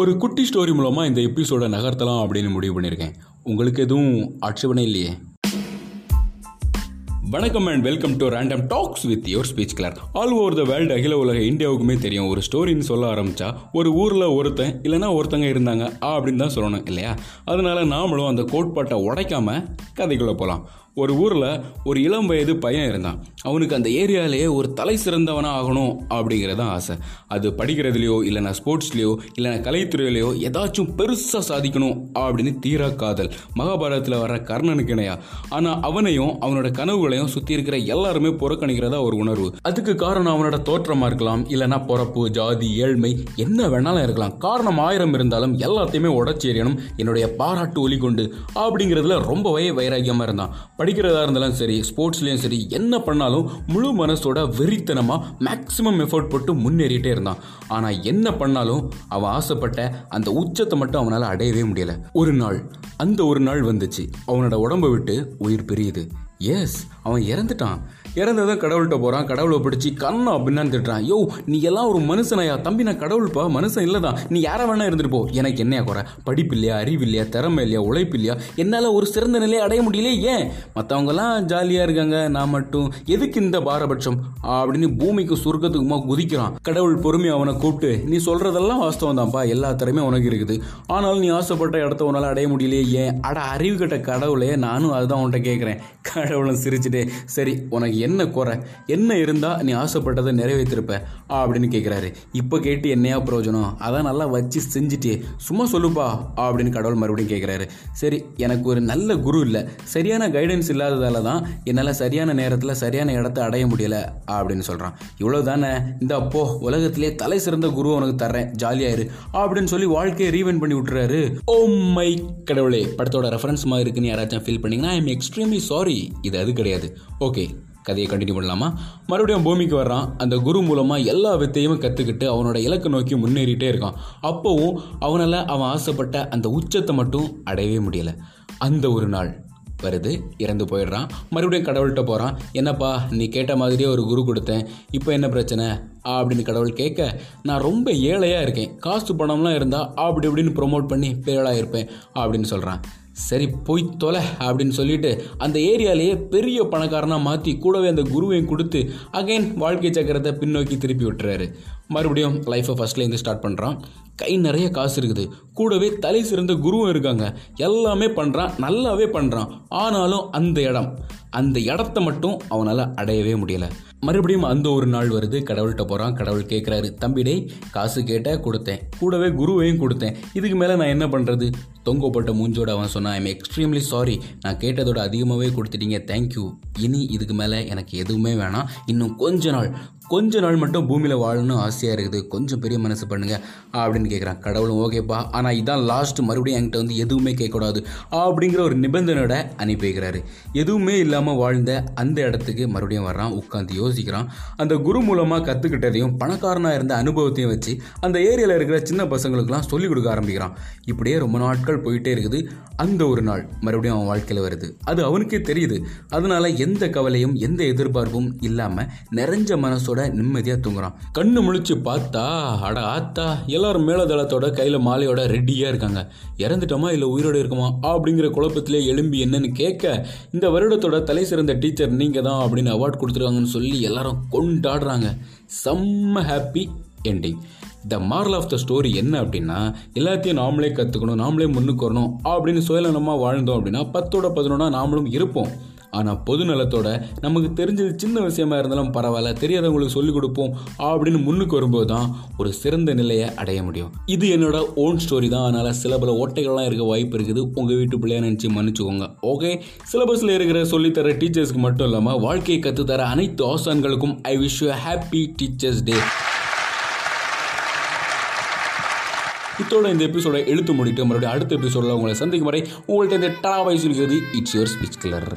ஒரு குட்டி ஸ்டோரி மூலமாக இந்த எபிசோட நகர்த்தலாம் அப்படின்னு முடிவு பண்ணியிருக்கேன். உங்களுக்கு எதுவும் ஆட்சேபனை இல்லையே? வணக்கம் and welcome to random talks with your speech clear all over the world அகில உலக இந்தியாவுக்குமே தெரியும் ஒரு ஸ்டோரின்னு சொல்ல ஆரம்பித்தா ஒரு ஊரில் ஒருத்தன் இல்லைன்னா ஒருத்தங்க இருந்தாங்க ஆ அப்படின்னு தான் சொல்லணும் இல்லையா? அதனால நாமளும் அந்த கோட்பாட்டை உடைக்காம கதைக்குள்ளே போகலாம் ஒரு ஊரில் ஒரு இளம் வயது பையன் இருந்தான். அவனுக்கு அந்த ஏரியாலேயே ஒரு தலை சிறந்தவனாக ஆகணும் அப்படிங்கிறதான் ஆசை. அது படிக்கிறதுலையோ இல்லைனா ஸ்போர்ட்ஸ்லேயோ இல்லைனா கலைத்துறையிலையோ ஏதாச்சும் பெருசாக சாதிக்கணும் அப்படின்னு தீரா காதல். மகாபாரதத்தில் வர கர்ணனுக்கு இணையா. ஆனால் அவனையும் அவனோட கனவுகளையும் சுற்றி இருக்கிற எல்லாருமே புறக்கணிக்கிறதா ஒரு உணர்வு. அதுக்கு காரணம் அவனோட தோற்றமாக இருக்கலாம் இல்லைனா பிறப்பு ஜாதி ஏழ்மை என்ன வேணாலும் இருக்கலாம். காரணம் ஆயிரம் இருந்தாலும் எல்லாத்தையுமே உடச்சி என்னுடைய பாராட்டு ஒலி கொண்டு அப்படிங்கிறதுல ரொம்பவே வைராக்கியமாக இருந்தான். படிக்கிறதா இருந்தாலும் சரி ஸ்போர்ட்ஸ்லேயும் சரி என்ன பண்ணாலும் முழு மனசோட வெறித்தனமாக மேக்ஸிமம் எஃபோர்ட் போட்டு முன்னேறிட்டே இருந்தான். ஆனால் என்ன பண்ணாலும் அவன் ஆசைப்பட்ட அந்த உச்சத்தை மட்டும் அவனால் அடையவே முடியல. ஒரு நாள் அந்த ஒரு நாள் வந்துச்சு. அவனோட உடம்பை விட்டு உயிர் பிரியுது. எஸ் அவன் இறந்துட்டான். இறந்ததும் கடவுள்கிட்ட போகிறான் கடவுளை பிடிச்சி கண்ணா அப்படின்னு திட்டுறான். யோ நீ எல்லாம் ஒரு மனுஷனையா? தம்பி நான் கடவுள்ப்பா மனுஷன் இல்லை தான் நீ யாரை வேணா இருந்துட்டு போ. எனக்கு என்னையா குறை? படிப்பு இல்லையா? அறிவு இல்லையா? திறமை இல்லையா? உழைப்பு இல்லையா? என்னால் ஒரு சிறந்த நிலையை அடைய முடியல ஏன்? மற்றவங்கலாம் ஜாலியாக இருக்காங்க நான் மட்டும். எதுக்கு இந்த பாரபட்சம்? அப்படின்னு பூமிக்கு சுருக்கத்துக்குமா குதிக்கிறான். கடவுள் பொறுமையாக அவனை கூப்பிட்டு நீ சொல்கிறதெல்லாம் வாஸ்தவம் தான்ப்பா. எல்லா திறமையும் உனக்கு இருக்குது. ஆனாலும் நீ ஆசைப்பட்ட இடத்த உன்னால் அடைய முடியலையே ஏன்? அட அறிவு கட்ட கடவுளே நானும் அதுதான் உன்கிட்ட கேட்குறேன் கடவுளை சிரிச்சுட்டே சரி உனக்கு என்ன குறை? என்ன இருந்தால் நீ ஆசைப்பட்டதை நிறைவேற்றிருப்ப அப்படின்னு கேட்குறாரு இப்போ கேட்டு என்னையா பிரயோஜனம்? அதான் நல்லா வச்சு செஞ்சுட்டே சும்மா சொல்லுப்பா அப்படின்னு கடவுள் மறுபடியும் கேட்குறாரு சரி எனக்கு ஒரு நல்ல குரு இல்லை. சரியான கைடன்ஸ் இல்லாததால தான் என்னால் சரியான நேரத்தில் சரியான இடத்த அடைய முடியல அப்படின்னு சொல்கிறான் இவ்வளோ தானே இந்த அப்போ உலகத்திலே தலை சிறந்த குரு உனக்கு தர்றேன். ஜாலியாயிரு அப்படின்னு சொல்லி வாழ்க்கையை ரீவெண்ட் பண்ணி விட்டுறாரு. Oh ஓ மை கடவுளே. படத்தோட ரெஃபரன்ஸ் மாதிரி இருக்குன்னு யாராச்சும் ஃபீல் பண்ணீங்கன்னா ஐ எம் எக்ஸ்ட்ரீம்லி சாரி இது அது கிடையாது. ஓகே கதையை கண்டினியூ பண்ணலாமா? மறுபடியும் பூமிக்கு வர்றான். அந்த குரு மூலமாக எல்லா வித்தையும் கற்றுக்கிட்டு அவனோட இலக்கு நோக்கி முன்னேறிட்டே இருக்கான். அப்போவும் அவனால் அவன் ஆசைப்பட்ட அந்த உச்சத்தை மட்டும் அடையவே முடியலை. அந்த ஒரு நாள் வருது இறந்து போயிடுறான். மறுபடியும் கடவுள்கிட்ட போகிறான் என்னப்பா நீ கேட்ட மாதிரியே ஒரு குரு கொடுத்தேன். இப்போ என்ன பிரச்சனை? அப்படின்னு கடவுள் கேட்க நான் ரொம்ப ஏழையாக இருக்கேன். காசு பணம்லாம் இருந்தால் அப்படி இப்படின்னு ப்ரொமோட் பண்ணி பேழாக இருப்பேன் அப்படின்னு சொல்கிறான் சரி போய் தொலை அப்படின்னு சொல்லிட்டு அந்த ஏரியாலேயே பெரிய பணக்காரனாக மாற்றி கூடவே அந்த குருவையும் கொடுத்து அகைன் வாழ்க்கை சக்கரத்தை பின்னோக்கி திருப்பி விட்டுறாரு. மறுபடியும் லைஃப்பை ஃபஸ்ட்லேருந்து ஸ்டார்ட் பண்ணுறான் கை நிறைய காசு இருக்குது. கூடவே தலை சிறந்த குருவும் இருக்காங்க. எல்லாமே பண்ணுறான் நல்லாவே பண்ணுறான் ஆனாலும் அந்த இடம் அந்த இடத்த மட்டும் அவனால் அடையவே முடியலை. மறுபடியும் அந்த ஒரு நாள் வருது. கடவுள்கிட்ட போகிறான் கடவுள் கேட்குறாரு தம்பிடே காசு கேட்ட கொடுத்தேன். கூடவே குருவையும் கொடுத்தேன். இதுக்கு மேலே நான் என்ன பண்ணுறது தொங்கப்பட்ட மூஞ்சோட அவன் சொன்னான் ஐம் எக்ஸ்ட்ரீம்லி சாரி நான் கேட்டதோட அதிகமாகவே கொடுத்துட்டீங்க. தேங்க்யூ இனி இதுக்கு மேலே எனக்கு எதுவுமே வேணாம். இன்னும் கொஞ்ச நாள். கொஞ்ச நாள் மட்டும் பூமியில் வாழணும்னு ஆசையாக இருக்குது. கொஞ்சம் பெரிய மனசு பண்ணுங்க அப்படின்னு கேட்குறான் கடவுளும் ஓகேப்பா ஆனால் இதான் லாஸ்ட் மறுபடியும் என்கிட்ட வந்து எதுவுமே கேட்கக்கூடாது அப்படிங்கிற ஒரு நிபந்தனையோட அனுப்பி வைக்கிறாரு. எதுவுமே இல்லாமல் வாழ்ந்த அந்த இடத்துக்கு மறுபடியும் வர்றான். உட்காந்து யோசிக்கிறான். அந்த குரு மூலமாக கற்றுக்கிட்டதையும் பணக்காரனாக இருந்த அனுபவத்தையும் வச்சு அந்த ஏரியாவில் இருக்கிற சின்ன பசங்களுக்கெல்லாம் சொல்லிக் கொடுக்க ஆரம்பிக்கிறான். இப்படியே ரொம்ப நாட்கள் போயிட்டே இருக்குது. அந்த ஒரு நாள் மறுபடியும் அவன் வாழ்க்கையில் வருது. அது அவனுக்கே தெரியுது. அதனால எந்த கவலையும் எந்த எதிர்பார்ப்பும் இல்லாமல் நிறைஞ்ச மனசோட நிம்மதியாக தூங்குறான். கண்ணு முழிச்சு பார்த்தா அட ஆத்தா எல்லாரும் மேலதளத்தோட கையில் மாலையோட ரெடியாக இருக்காங்க. இறந்துட்டோமா இல்லை உயிரோடு இருக்குமா அப்படிங்கிற குழப்பத்திலே எழும்பி என்னன்னு கேட்க இந்த வருடத்தோட தலை சிறந்த டீச்சர் நீங்கள் தான் அப்படின்னு அவார்ட் கொடுத்துருக்காங்கன்னு சொல்லி எல்லாரும் கொண்டாடுறாங்க. செம்ம happy ending the moral of the story என்ன அப்படின்னா எல்லாத்தையும் நாமளே கற்றுக்கணும் நாமளே முன்னுக்கு வரணும் அப்படின்னு சுயநலமாக வாழ்ந்தோம் அப்படின்னா பத்தோட பதினொன்னா நாமளும் இருப்போம். ஆனால் பொது நலத்தோட நமக்கு தெரிஞ்சது சின்ன விஷயமா இருந்தாலும் பரவாயில்ல தெரியாதவங்களுக்கு சொல்லிக் கொடுப்போம் அப்படின்னு முன்னுக்கு வரும்போது தான் ஒரு சிறந்த நிலையை அடைய முடியும். இது என்னோட ஓன் ஸ்டோரி தான். அதனால் சில பல ஓட்டைகள்லாம் இருக்க வாய்ப்பு இருக்குது. உங்கள் வீட்டு பிள்ளையா நினச்சி மன்னிச்சுக்கோங்க. ஓகே சிலபஸில் இருக்கிற சொல்லித்தர டீச்சர்ஸ்க்கு மட்டும் இல்லாமல் வாழ்க்கையை கற்றுத்தர அனைத்து ஆசான்களுக்கும் I wish you happy teachers day இத்தோட இந்த எபிசோட எழுத்து முடிட்டு மறுபடியும் அடுத்த எபிசோடில் உங்களை சந்திக்கும் வரை உங்கள்கிட்ட இந்த டாவாய் சொல்கிறது இட்ஸ் யுவர் ஸ்பீச் கிளர்